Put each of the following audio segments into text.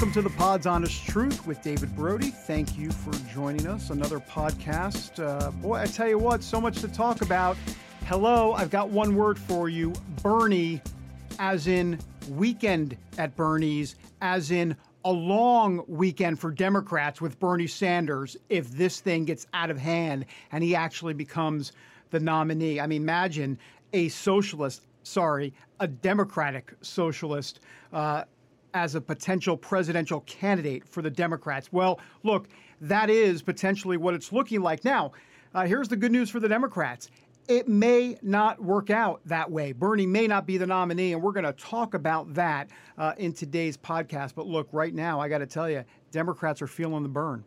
Welcome to the Pod's Honest Truth with David Brody. Thank you for joining us. Another podcast. Uh, boy, I tell you what, so much to talk about. Hello, I've got one word for you Bernie, as in weekend at Bernie's, as in a long weekend for Democrats with Bernie Sanders if this thing gets out of hand and he actually becomes the nominee. I mean, imagine a socialist, sorry, a Democratic socialist. Uh, as a potential presidential candidate for the Democrats. Well, look, that is potentially what it's looking like. Now, uh, here's the good news for the Democrats. It may not work out that way. Bernie may not be the nominee, and we're going to talk about that uh, in today's podcast. But look, right now, I got to tell you, Democrats are feeling the burn.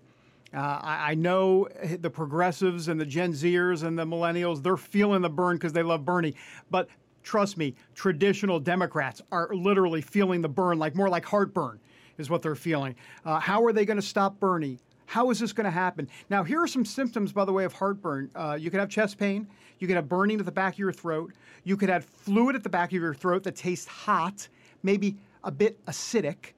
Uh, I, I, know the progressives and the Gen Zers and the millennials, they're feeling the burn because they love Bernie. But trust me, traditional Democrats are literally feeling the burn, like more like heartburn is what they're feeling. Uh, how are they going to stop Bernie? How is this going to happen? Now, here are some symptoms, by the way, of heartburn. Uh, you could have chest pain. You could have burning at the back of your throat. You could have fluid at the back of your throat that tastes hot, maybe a bit acidic.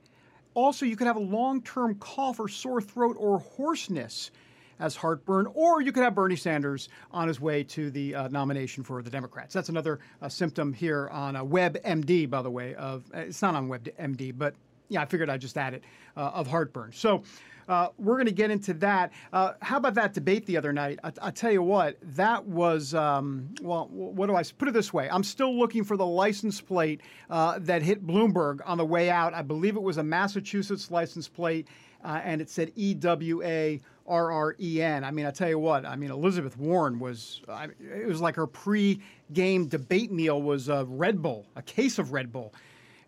Also, you could have a long term cough or sore throat or hoarseness as heartburn, or you could have Bernie Sanders on his way to the uh, nomination for the Democrats. That's another uh, symptom here on uh, WebMD, by the way. Of uh, it's not on WebMD, but yeah, I figured I'd just add it uh, of heartburn. So. We're going to get into that. How about that debate the other night? I, I tell you what, that was, um, well, what do I put it this way? I'm still looking for the license plate that hit Bloomberg on the way out. I believe it was a Massachusetts license plate, uh, and it said EWA R R E N. I mean, I tell you what. I mean, Elizabeth Warren was. I, it was like her pre-game debate meal was a Red Bull, a case of Red Bull,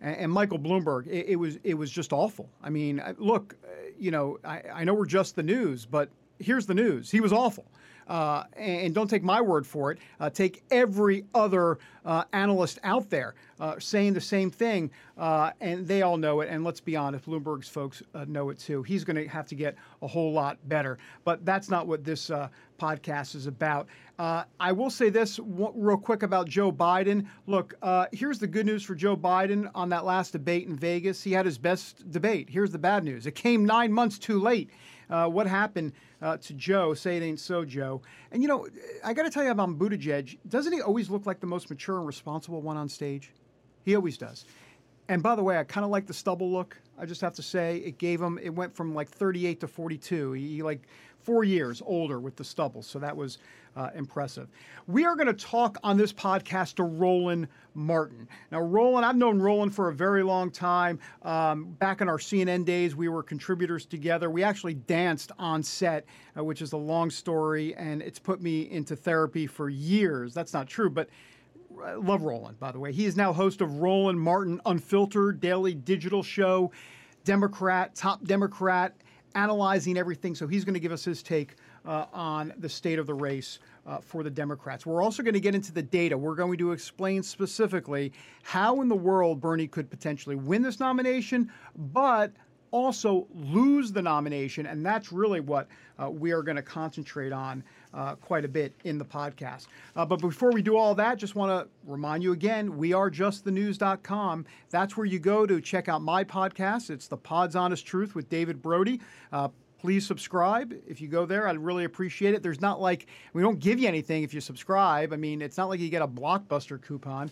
and, and Michael Bloomberg. It, it, was it was just awful. I mean, look, uh, you know, I, I know we're just the news, but here's the news. He was awful. Uh, and, don't take my word for it. Uh, take every other uh, analyst out there uh, saying the same thing, uh, and they all know it. And let's be honest, Bloomberg's folks uh, know it too. He's going to have to get a whole lot better. But that's not what this podcast is about. I will say this real quick about Joe Biden. Look, here's the good news for Joe Biden on that last debate in Vegas. He had his best debate. Here's the bad news it came nine months too late. What happened uh, to Joe? Say it ain't so, Joe. And you know, I got to tell you about Buttigieg. Doesn't he always look like the most mature and responsible one on stage? He always does. And by the way, I kind of like the stubble look. I just have to say, it gave him. It went from like 38 to 42. He, he like four years older with the stubble. So that was uh, impressive. We are going to talk on this podcast to Roland Martin. Now, Roland, I've known Roland for a very long time. Um, back in our CNN days, we were contributors together. We actually danced on set, uh, which is a long story, and it's put me into therapy for years. That's not true, but. I uh, love Roland, by the way. He is now host of Roland Martin Unfiltered Daily Digital Show, Democrat, top Democrat, analyzing everything. So he's going to give us his take uh, on the state of the race uh, for the Democrats. We're also going to get into the data. We're going to explain specifically how in the world Bernie could potentially win this nomination, but also lose the nomination. And that's really what uh, we are going to concentrate on uh, quite a bit in the podcast. Uh, but before we do all that, just want to remind you again we are justthenews.com. That's where you go to check out my podcast. It's The Pod's Honest Truth with David Brody. Please subscribe. If you go there, I'd really appreciate it. There's not like, we don't give you anything if you subscribe. I mean, it's not like you get a Blockbuster coupon.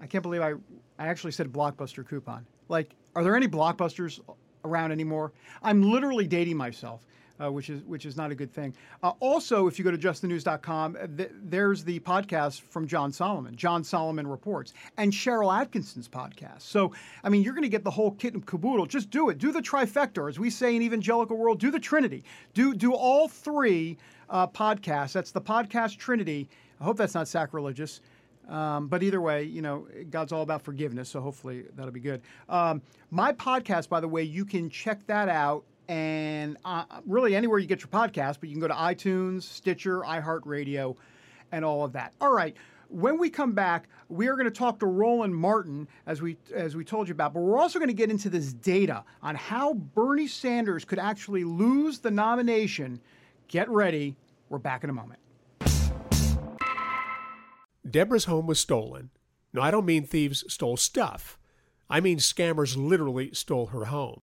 I can't believe I, I actually said Blockbuster coupon. Like, are there any Blockbusters around anymore? I'm literally dating myself. Uh, which is which is not a good thing. Uh, also, if you go to justthenews.com, uh, th- there's the podcast from John Solomon, John Solomon Reports, and Sharyl Attkisson's podcast. So, I mean, you're going to get the whole kit and caboodle. Just do it. Do the trifecta, as we say in evangelical world. Do the Trinity. Do do all three uh, podcasts. That's the podcast Trinity. I hope that's not sacrilegious. Um, but either way, you know, God's all about forgiveness, so hopefully that'll be good. Um, my podcast, by the way, you can check that out and uh, really anywhere you get your podcast, but you can go to iTunes, Stitcher, iHeartRadio, and all of that. All right. When we come back, we are going to talk to Roland Martin, as we as we told you about, but we're also going to get into this data on how Bernie Sanders could actually lose the nomination. Get ready. We're back in a moment. Deborah's home was stolen. No, I don't mean thieves stole stuff. I mean scammers literally stole her home.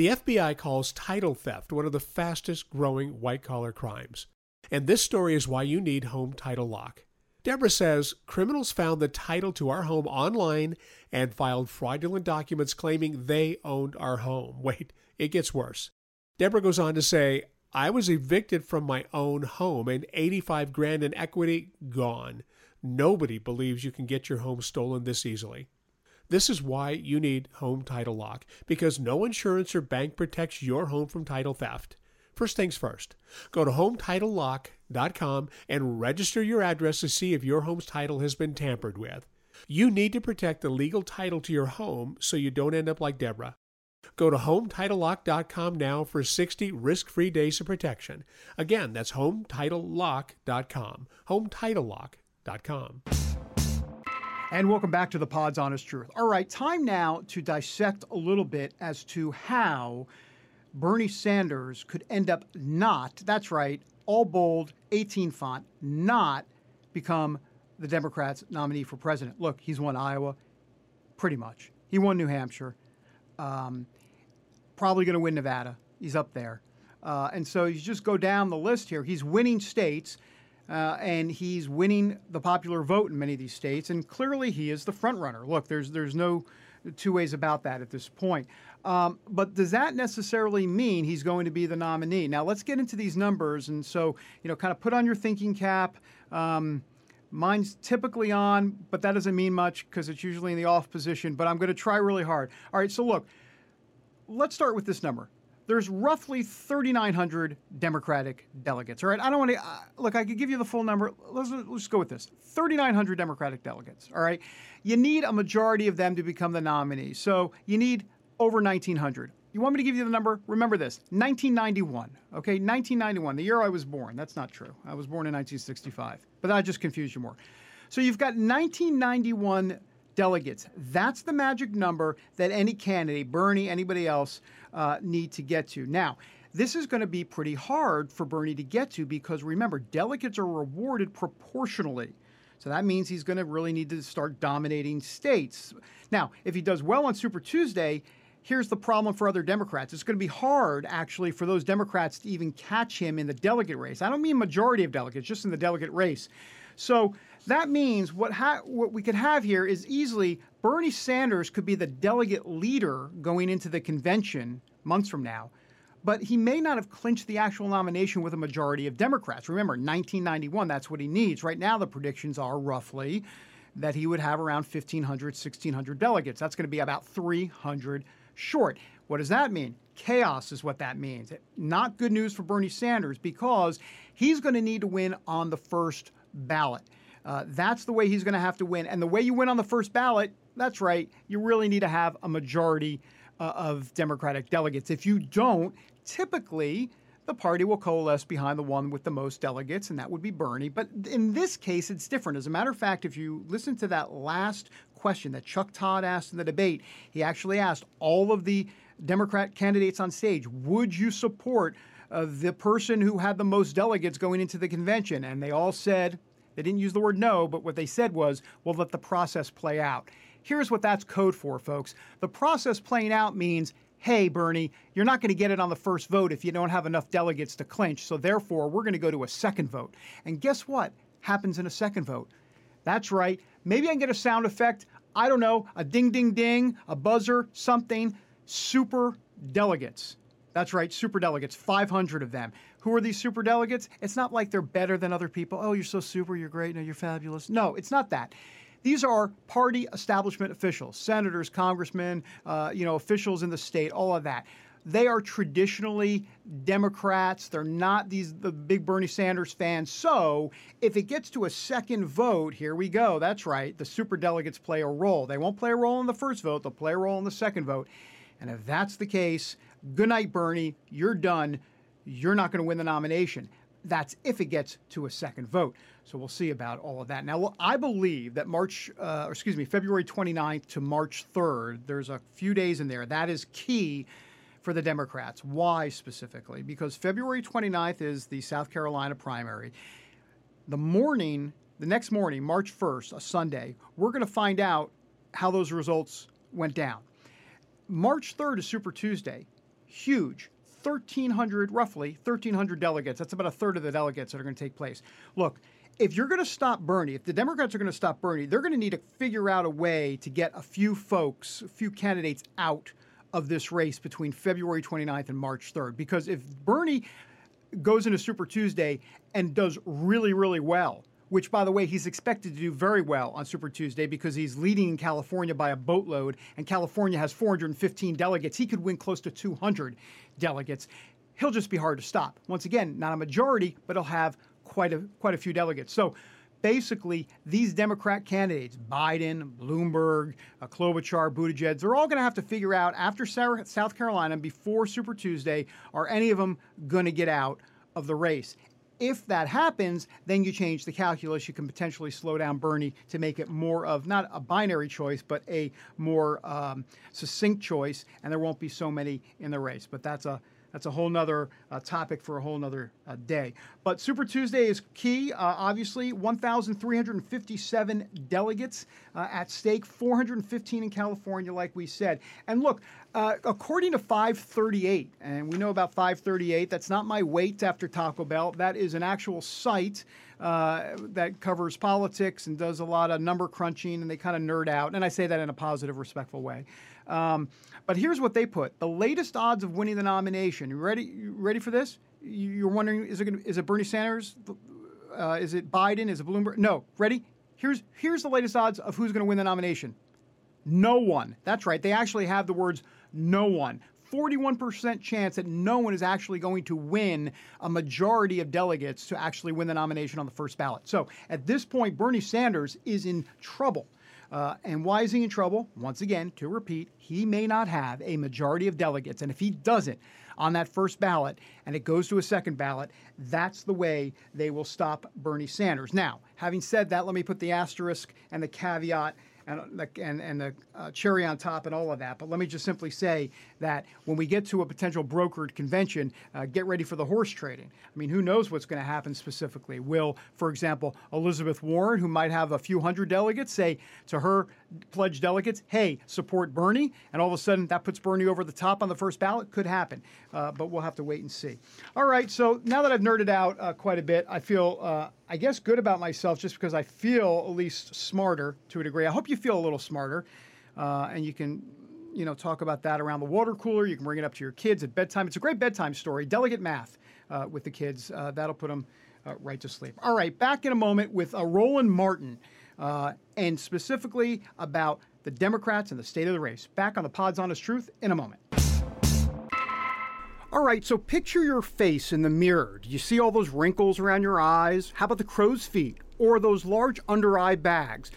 The FBI calls title theft one of the fastest growing white collar crimes. And this story is why you need Home Title Lock. Deborah says criminals found the title to our home online and filed fraudulent documents claiming they owned our home. Wait, it gets worse. Deborah goes on to say, I was evicted from my own home and 85 grand in equity gone. Nobody believes you can get your home stolen this easily. This is why you need Home Title Lock, because no insurance or bank protects your home from title theft. First things first, go to HometitleLock.com and register your address to see if your home's title has been tampered with. You need to protect the legal title to your home so you don't end up like Deborah. Go to HometitleLock.com now for 60 risk-free days of protection. Again, that's HometitleLock.com. HometitleLock.com and welcome back to the Pod's Honest Truth. All right, time now to dissect a little bit as to how Bernie Sanders could end up not, that's right, all bold, 18 font, not become the Democrats' nominee for president. Look, he's won Iowa, pretty much. He won New Hampshire. Um, probably going to win Nevada. He's up there. Uh, and so you just go down the list here. He's winning states uh, and he's winning the popular vote in many of these states. And clearly, he is the front runner. Look, there's there's no two ways about that at this point. Um, but does that necessarily mean he's going to be the nominee? Now, let's get into these numbers. And so, you know, kind of put on your thinking cap. Um, Mine's typically on, but that doesn't mean much because it's usually in the off position. But I'm going to try really hard. All right, so look, let's start with this number there's roughly 3,900 Democratic delegates. All right, I don't want to uh, look. I could give you the full number. Let's let's go with this: 3,900 Democratic delegates. All right, you need a majority of them to become the nominee. So you need over 1,900. You want me to give you the number? Remember this: 1991. Okay, 1991, the year I was born. That's not true. I was born in 1965, but that just confused you more. So you've got 1991 delegates. That's the magic number that any candidate, Bernie, anybody else, uh, need to get to. Now, this is going to be pretty hard for Bernie to get to because remember, delegates are rewarded proportionally. So that means he's going to really need to start dominating states. Now, if he does well on Super Tuesday, here's the problem for other Democrats. It's going to be hard, actually, for those Democrats to even catch him in the delegate race. I don't mean majority of delegates, just in the delegate race. So that means what, ha- what we could have here is easily Bernie Sanders could be the delegate leader going into the convention months from now, but he may not have clinched the actual nomination with a majority of Democrats. Remember, 1991, that's what he needs. Right now, the predictions are roughly that he would have around 1,500, 1,600 delegates. That's going to be about 300 short. What does that mean? Chaos is what that means. Not good news for Bernie Sanders because he's going to need to win on the first ballot. Uh, that's the way he's going to have to win. And the way you win on the first ballot, that's right, you really need to have a majority uh, of Democratic delegates. If you don't, typically the party will coalesce behind the one with the most delegates, and that would be Bernie. But in this case, it's different. As a matter of fact, if you listen to that last question that Chuck Todd asked in the debate, he actually asked all of the Democrat candidates on stage, would you support uh, the person who had the most delegates going into the convention? And they all said, they didn't use the word no, but what they said was, we'll let the process play out. Here's what that's code for, folks. The process playing out means, hey, Bernie, you're not going to get it on the first vote if you don't have enough delegates to clinch. So therefore, we're going to go to a second vote. And guess what happens in a second vote? That's right. Maybe I can get a sound effect. I don't know, a ding, ding, ding, a buzzer, something. Super delegates. That's right, super delegates, 500 of them. Who are these super delegates? It's not like they're better than other people. Oh, you're so super, you're great, no, you're fabulous. No, it's not that. These are party establishment officials, senators, congressmen, uh, you know, officials in the state, all of that. They are traditionally Democrats. They're not these the big Bernie Sanders fans. So if it gets to a second vote, here we go. That's right. The super delegates play a role. They won't play a role in the first vote. They'll play a role in the second vote. And if that's the case, good night, Bernie. You're done. You're not going to win the nomination. That's if it gets to a second vote. So we'll see about all of that. Now, I believe that March, uh, or excuse me, February 29th to March 3rd, there's a few days in there. That is key for the Democrats. Why specifically? Because February 29th is the South Carolina primary. The morning, the next morning, March 1st, a Sunday, we're going to find out how those results went down. March 3rd is Super Tuesday. Huge. 1,300, roughly 1,300 delegates. That's about a third of the delegates that are going to take place. Look, if you're going to stop Bernie, if the Democrats are going to stop Bernie, they're going to need to figure out a way to get a few folks, a few candidates out of this race between February 29th and March 3rd. Because if Bernie goes into Super Tuesday and does really, really well, which, by the way, he's expected to do very well on Super Tuesday because he's leading in California by a boatload, and California has 415 delegates. He could win close to 200 delegates. He'll just be hard to stop. Once again, not a majority, but he'll have quite a quite a few delegates. So basically these Democrat candidates, Biden, Bloomberg, uh, Klobuchar, Buttigieg, they're all going to have to figure out after South Carolina, before Super Tuesday, are any of them going to get out of the race? If that happens, then you change the calculus. You can potentially slow down Bernie to make it more of not a binary choice, but a more um, succinct choice, and there won't be so many in the race. But that's a that's a whole nother uh, topic for a whole nother uh, day. But Super Tuesday is key. Uh, obviously, 1,357 delegates uh, at stake, 415 in California, like we said. And look, uh, according to 538, and we know about 538, that's not my weight after Taco Bell. That is an actual site uh, that covers politics and does a lot of number crunching, and they kind of nerd out. And I say that in a positive, respectful way. Um, but here's what they put: the latest odds of winning the nomination. You ready? You ready for this? You're wondering is it gonna, is it Bernie Sanders? Uh, is it Biden? Is it Bloomberg? No. Ready? Here's here's the latest odds of who's going to win the nomination. No one. That's right. They actually have the words no one. 41% chance that no one is actually going to win a majority of delegates to actually win the nomination on the first ballot. So at this point, Bernie Sanders is in trouble. Uh, and why is he in trouble? Once again, to repeat, he may not have a majority of delegates. And if he doesn't on that first ballot and it goes to a second ballot, that's the way they will stop Bernie Sanders. Now, having said that, let me put the asterisk and the caveat and the, and, and the uh, cherry on top and all of that. But let me just simply say that when we get to a potential brokered convention, uh, get ready for the horse trading. I mean, who knows what's going to happen specifically? Will, for example, Elizabeth Warren, who might have a few hundred delegates, say to her pledged delegates, hey, support Bernie? And all of a sudden that puts Bernie over the top on the first ballot? Could happen. Uh, but we'll have to wait and see. All right, so now that I've nerded out uh, quite a bit, I feel uh, I guess, good about myself just because I feel at least smarter to a degree. I hope you feel a little smarter, uh, and you can, you know, talk about that around the water cooler. You can bring it up to your kids at bedtime. It's a great bedtime story. Delegate math uh, with the kids. Uh, that'll put them uh, right to sleep. All right, back in a moment with uh, Roland Martin, uh, and specifically about the Democrats and the state of the race. Back on the Pod's Honest Truth in a moment. All right, so picture your face in the mirror. Do you see all those wrinkles around your eyes? How about the crow's feet or those large under eye bags?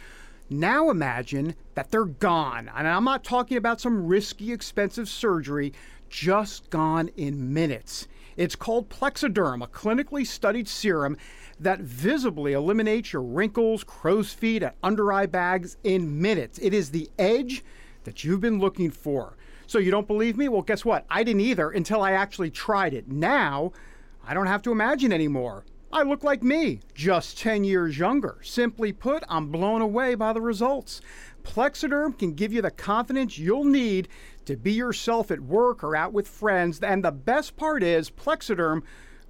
Now imagine that they're gone. And I'm not talking about some risky, expensive surgery, just gone in minutes. It's called Plexaderm, a clinically studied serum that visibly eliminates your wrinkles, crow's feet, and under eye bags in minutes. It is the edge that you've been looking for. So you don't believe me? Well, guess what? I didn't either until I actually tried it. Now, I don't have to imagine anymore. I look like me, just 10 years younger. Simply put, I'm blown away by the results. Plexaderm can give you the confidence you'll need to be yourself at work or out with friends. And the best part is, Plexaderm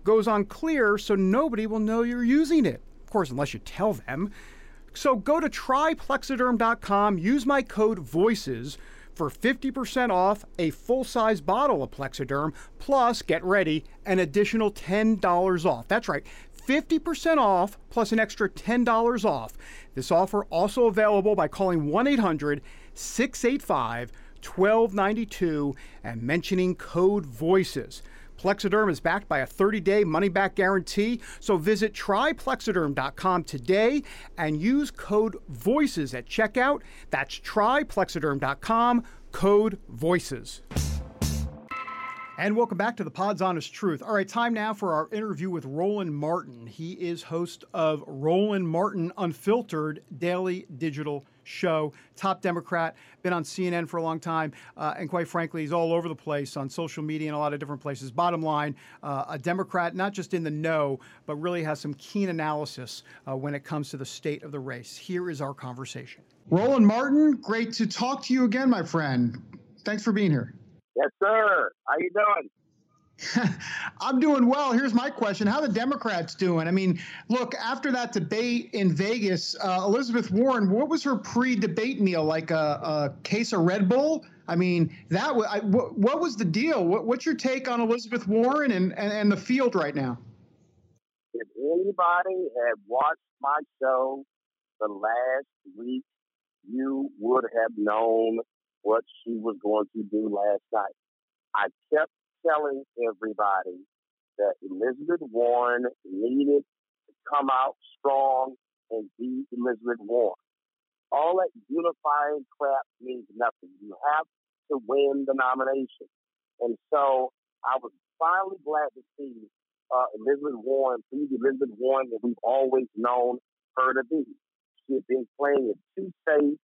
goes on clear so nobody will know you're using it. Of course, unless you tell them. So go to tryplexaderm.com, use my code VOICES for 50% off a full size bottle of Plexaderm, plus get ready, an additional $10 off. That's right. 50% off plus an extra $10 off. This offer also available by calling 1 800 685 1292 and mentioning code VOICES. Plexaderm is backed by a 30 day money back guarantee, so visit tryplexaderm.com today and use code VOICES at checkout. That's tryplexaderm.com, code VOICES. And welcome back to the Pod's Honest Truth. All right, time now for our interview with Roland Martin. He is host of Roland Martin Unfiltered Daily Digital Show, top Democrat, been on CNN for a long time, uh, and quite frankly, he's all over the place on social media and a lot of different places. Bottom line, uh, a Democrat, not just in the know, but really has some keen analysis uh, when it comes to the state of the race. Here is our conversation. Roland Martin, great to talk to you again, my friend. Thanks for being here. Yes, sir. How you doing? I'm doing well. Here's my question: How the Democrats doing? I mean, look, after that debate in Vegas, uh, Elizabeth Warren, what was her pre-debate meal? Like a, a case of Red Bull? I mean, that was, I, what, what, was the deal? What, what's your take on Elizabeth Warren and, and, and the field right now? If anybody had watched my show the last week, you would have known what she was going to do last night. I kept telling everybody that Elizabeth Warren needed to come out strong and be Elizabeth Warren. All that unifying crap means nothing. You have to win the nomination. And so I was finally glad to see uh, Elizabeth Warren be the Elizabeth Warren that we've always known her to be. She had been playing it too safe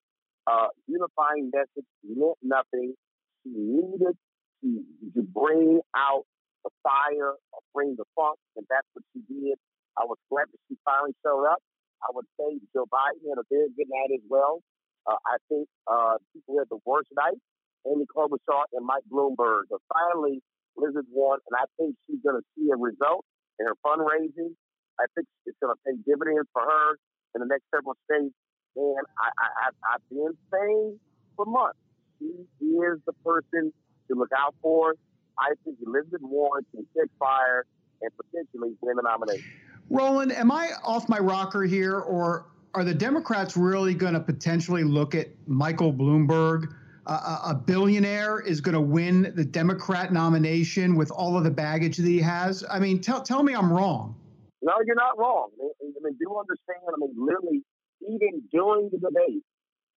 uh, unifying message meant nothing. She needed to, to bring out the fire, or bring the funk, and that's what she did. I was glad that she finally showed up. I would say Joe Biden had a very good night as well. Uh, I think uh, people had the worst night. Amy Klobuchar and Mike Bloomberg. But finally, Elizabeth Warren, and I think she's going to see a result in her fundraising. I think it's going to pay dividends for her in the next several states. And I, I, I've been saying for months, he is the person to look out for. I think Elizabeth Warren can catch fire and potentially win the nomination. Roland, am I off my rocker here, or are the Democrats really going to potentially look at Michael Bloomberg? Uh, a billionaire is going to win the Democrat nomination with all of the baggage that he has. I mean, tell tell me I'm wrong. No, you're not wrong. I mean, I mean do you understand. I mean, literally, even during the debate,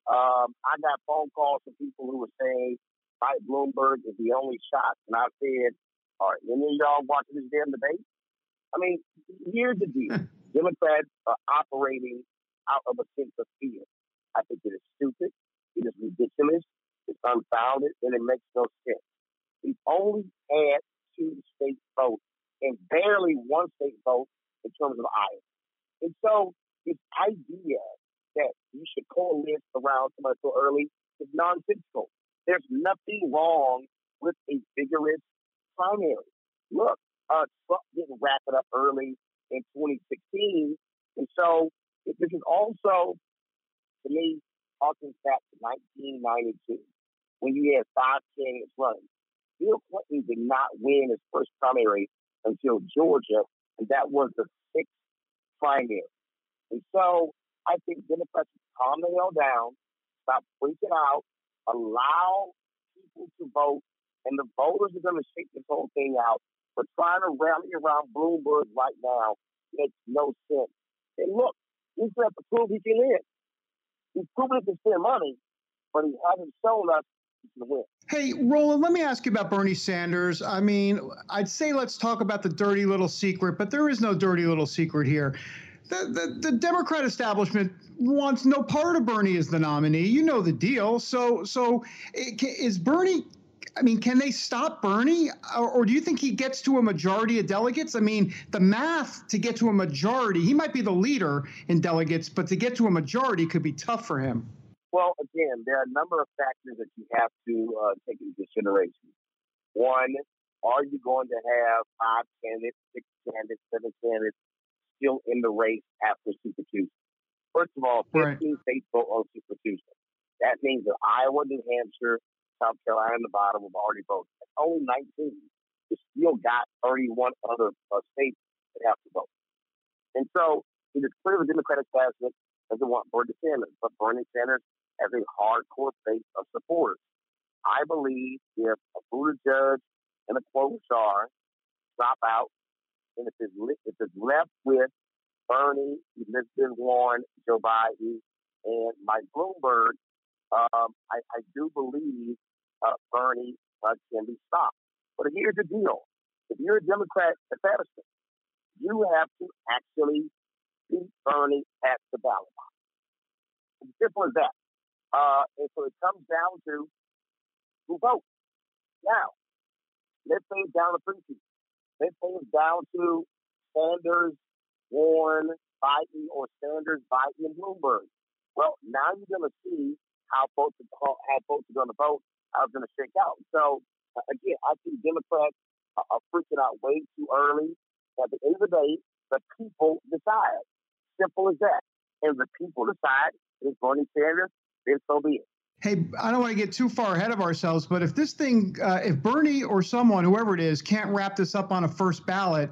um, I got phone calls from people who were saying Mike Bloomberg is the only shot. And I said, All right, any of y'all watching this damn debate? I mean, here's the deal Democrats are operating out of a sense of fear. I think it is stupid, it is ridiculous, it's unfounded, and it makes no sense. We've only had two state votes and barely one state vote in terms of Iowa. And so this idea that you should coalesce around somebody so early is nonsensical. There's nothing wrong with a vigorous primary. Look, uh, Trump didn't wrap it up early in 2016. And so this is also, to me, harkens back to 1992 when you had five candidates running. Bill Clinton did not win his first primary until Georgia, and that was the sixth primary. And so I think Democrats should calm the hell down, stop freaking out, allow people to vote, and the voters are going to shake this whole thing out. But trying to rally around Bloomberg right now makes no sense. And look, he's have to prove he can win. He's proven he can spend money, but he hasn't shown us Hey, Roland, let me ask you about Bernie Sanders. I mean, I'd say let's talk about the dirty little secret, but there is no dirty little secret here the, the, the Democrat establishment wants no part of Bernie as the nominee. You know the deal. So so is Bernie I mean, can they stop Bernie, or, or, do you think he gets to a majority of delegates? I mean, the math to get to a majority, he might be the leader in delegates, but to get to a majority could be tough for him. Well, again, there are a number of factors that you have to uh, take into consideration. One, are you going to have five candidates, six candidates, seven candidates still in the race after Super Tuesday. First of all, 15 right. states vote on Super Tuesday. That means that Iowa, New Hampshire, South Carolina, and Nevada have already voted. only 19. You still got 31 other uh, states that have to vote. And so it is clear the Democratic establishment doesn't want Bernie Sanders, but Bernie Sanders has a hardcore base of supporters. I believe if a Buttigieg and a Klobuchar drop out, and if it's, if it's left with Bernie, Elizabeth Warren, Joe Biden, and Mike Bloomberg, um, I, I, do believe uh, Bernie uh, can be stopped. But here's the deal: if you're a Democrat establishment, you have to actually beat Bernie at the ballot box. It's simple as that. Uh, and so it comes down to who votes. Now, let's say down to three Let's down to Sanders, Warren, Biden, or Sanders, Biden, and Bloomberg. Well, now you're going to see how folks how folks are going to vote, how it's going to shake out. So, uh, again, I think Democrats are freaking out way too early. At the end of the day, the people decide. Simple as that. And the people decide it's Bernie Sanders, then so be it. Hey, I don't want to get too far ahead of ourselves, but if this thing, uh, if Bernie or someone, whoever it is, can't wrap this up on a first ballot,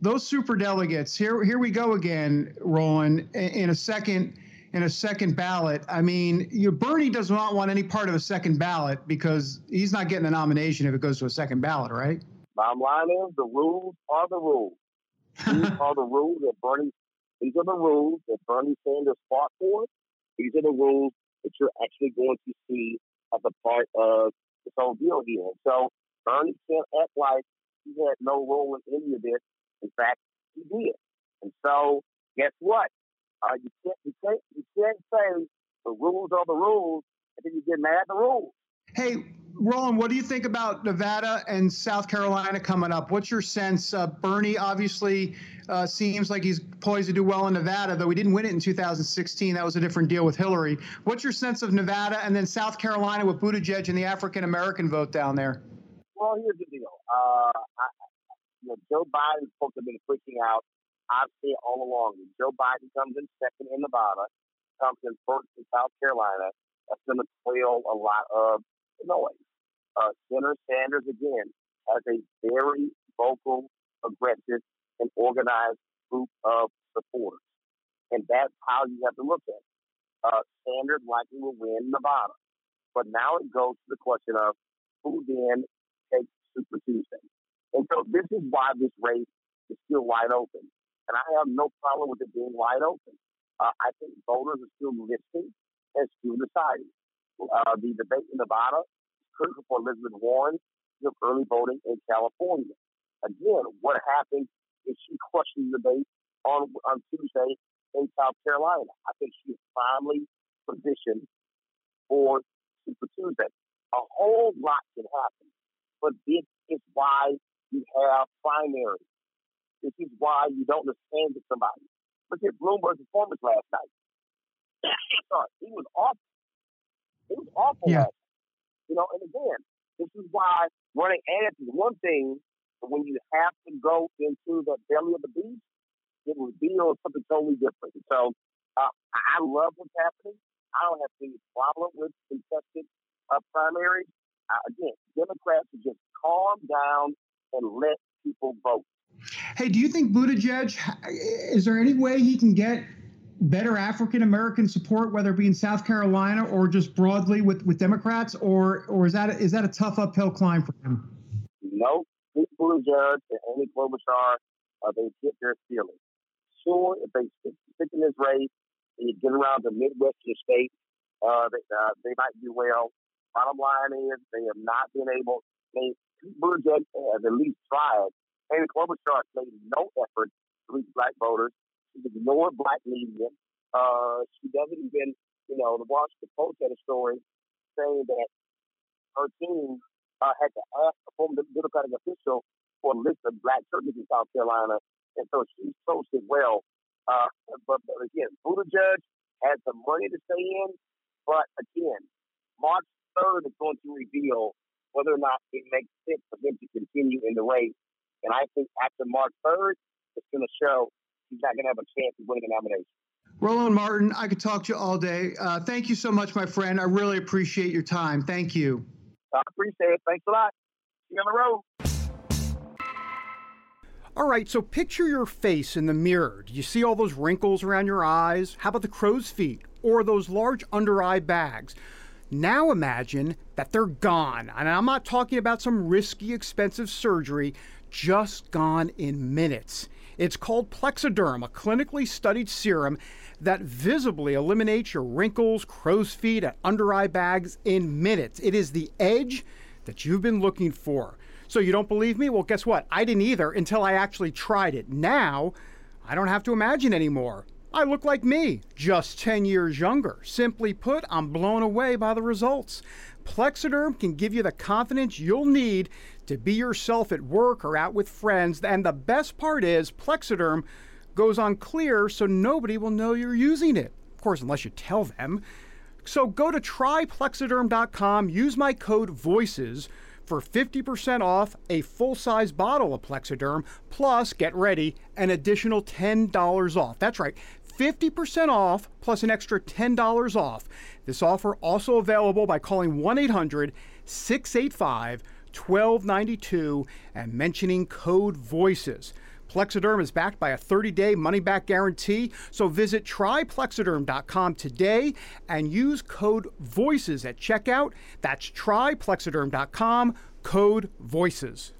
those super delegates here, here we go again, Roland, in a second, in a second ballot. I mean, you, Bernie does not want any part of a second ballot because he's not getting the nomination if it goes to a second ballot, right? Bottom line is the rules are the rules. These are the rules that Bernie. These are the rules that Bernie Sanders fought for. These are the rules that you're actually going to see as a part of this whole deal here. So Bernie can't act like he had no role in any of this. In fact, he did. And so guess what? Uh, you can't you can't you can't say the rules are the rules and then you get mad at the rules. Hey, Roland, what do you think about Nevada and South Carolina coming up? What's your sense? Uh, Bernie obviously uh, seems like he's poised to do well in Nevada, though he didn't win it in 2016. That was a different deal with Hillary. What's your sense of Nevada and then South Carolina with Buttigieg and the African American vote down there? Well, here's the deal. Uh, I, you know, Joe Biden's folks have been pushing out. I've said all along, Joe Biden comes in second in Nevada, comes in first in South Carolina. That's going to quell a lot of noise uh, Senator Sanders, again, has a very vocal, aggressive, and organized group of supporters. And that's how you have to look at it. Uh, Sanders likely will win Nevada. But now it goes to the question of who then takes Super Tuesday. And so this is why this race is still wide open. And I have no problem with it being wide open. Uh, I think voters are still listening and still deciding. Uh, the debate in Nevada critical for Elizabeth Warren of early voting in California. Again, what happened is she crushed the debate on on Tuesday in South Carolina. I think she's finally positioned for Super Tuesday. A whole lot can happen, but this is why you have primaries. This is why you don't understand to somebody. Look at Bloomberg's performance last night. Sorry, he was awful. He was awful yeah. you know, and again, this is why running ads is one thing, but when you have to go into the belly of the beast, it reveals something totally different. So uh, I love what's happening. I don't have any problem with contested uh, primaries. Uh, again, Democrats should just calm down and let people vote. Hey, do you think Buttigieg, is there any way he can get better African American support, whether it be in South Carolina or just broadly with, with Democrats, or or is that a, is that a tough uphill climb for him? No, Pete Buttigieg and Amy Klobuchar, uh, they get their feelings. Sure, if they stick, stick in this race and you get around the Midwestern states, uh, they, uh, they might do well. Bottom line is they have not been able. They Pete Buttigieg has at least tried. Amy Klobuchar made no effort to reach black voters. She's ignored black media. Uh, she doesn't even, you know, the Washington Post had a story saying that her team uh, had to ask a former Democratic official for a list of black churches in South Carolina, and so she's toasted well. Uh, but, but again, Buttigieg has the money to stay in, but again, March 3rd is going to reveal whether or not it makes sense for him to continue in the race. And I think after March 3rd, it's going to show he's not going to have a chance of winning a nomination. Roland Martin, I could talk to you all day. Uh, thank you so much, my friend. I really appreciate your time. Thank you. I appreciate it. Thanks a lot. See you on the road. All right, so picture your face in the mirror. Do you see all those wrinkles around your eyes? How about the crow's feet or those large under eye bags? Now imagine that they're gone. And I'm not talking about some risky, expensive surgery, just gone in minutes. It's called Plexaderm, a clinically studied serum that visibly eliminates your wrinkles, crow's feet, and under eye bags in minutes. It is the edge that you've been looking for. So you don't believe me? Well, guess what? I didn't either until I actually tried it. Now, I don't have to imagine anymore. I look like me, just 10 years younger. Simply put, I'm blown away by the results. Plexaderm can give you the confidence you'll need to be yourself at work or out with friends. And the best part is, Plexaderm goes on clear so nobody will know you're using it. Of course, unless you tell them. So go to tryplexaderm.com, use my code VOICES for 50% off a full size bottle of Plexaderm, plus, get ready, an additional $10 off. That's right, 50% off plus an extra $10 off. This offer also available by calling 1 800 685 1292 and mentioning code VOICES. Plexaderm is backed by a 30 day money back guarantee, so visit tryplexaderm.com today and use code VOICES at checkout. That's tryplexaderm.com, code VOICES.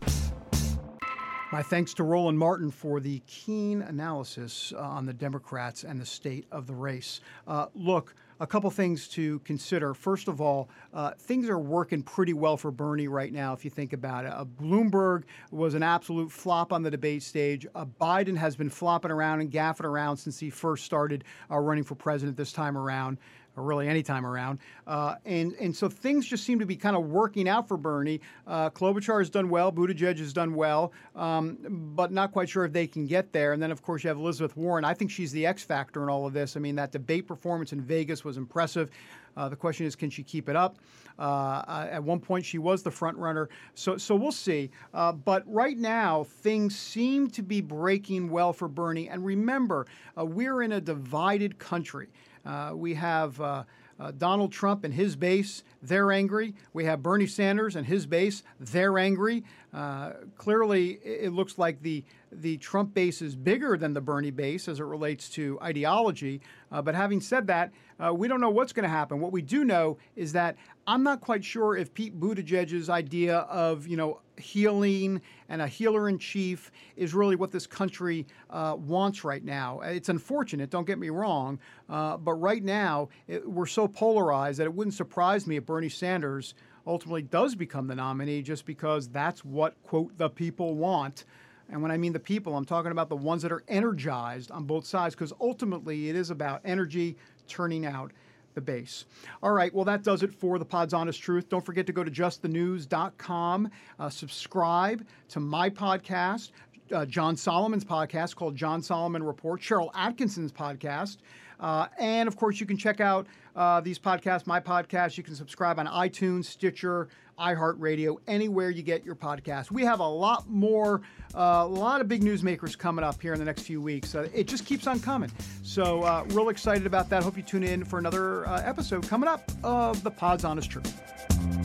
My thanks to Roland Martin for the keen analysis uh, on the Democrats and the state of the race. Uh, look, a couple things to consider. First of all, uh, things are working pretty well for Bernie right now, if you think about it. Uh, Bloomberg was an absolute flop on the debate stage. Uh, Biden has been flopping around and gaffing around since he first started uh, running for president this time around or really any time around. Uh, and and so things just seem to be kind of working out for Bernie. Uh, Klobuchar has done well, Buttigieg has done well, um, but not quite sure if they can get there. And then of course you have Elizabeth Warren. I think she's the X factor in all of this. I mean that debate performance in Vegas was impressive. Uh, the question is, can she keep it up? Uh, at one point, she was the front runner, so so we'll see. Uh, but right now, things seem to be breaking well for Bernie. And remember, uh, we're in a divided country. Uh, we have uh, uh, Donald Trump and his base, they're angry. We have Bernie Sanders and his base, they're angry. Uh, clearly, it looks like the the Trump base is bigger than the Bernie base as it relates to ideology. Uh, but having said that, uh, we don't know what's going to happen. What we do know is that I'm not quite sure if Pete Buttigieg's idea of you know healing and a healer in chief is really what this country uh, wants right now. It's unfortunate, don't get me wrong, uh, but right now it, we're so polarized that it wouldn't surprise me if Bernie Sanders ultimately does become the nominee just because that's what, quote, the people want. And when I mean the people, I'm talking about the ones that are energized on both sides because ultimately it is about energy turning out the base. All right, well, that does it for the Pod's Honest Truth. Don't forget to go to justthenews.com, uh, subscribe to my podcast, uh, John Solomon's podcast called John Solomon Report, Sharyl Attkisson's podcast. Uh, and of course, you can check out uh, these podcasts, my podcast. You can subscribe on iTunes, Stitcher, iHeartRadio, anywhere you get your podcast. We have a lot more, uh, a lot of big newsmakers coming up here in the next few weeks. Uh, it just keeps on coming. So, uh, real excited about that. Hope you tune in for another uh, episode coming up of the Pod's Honest Truth.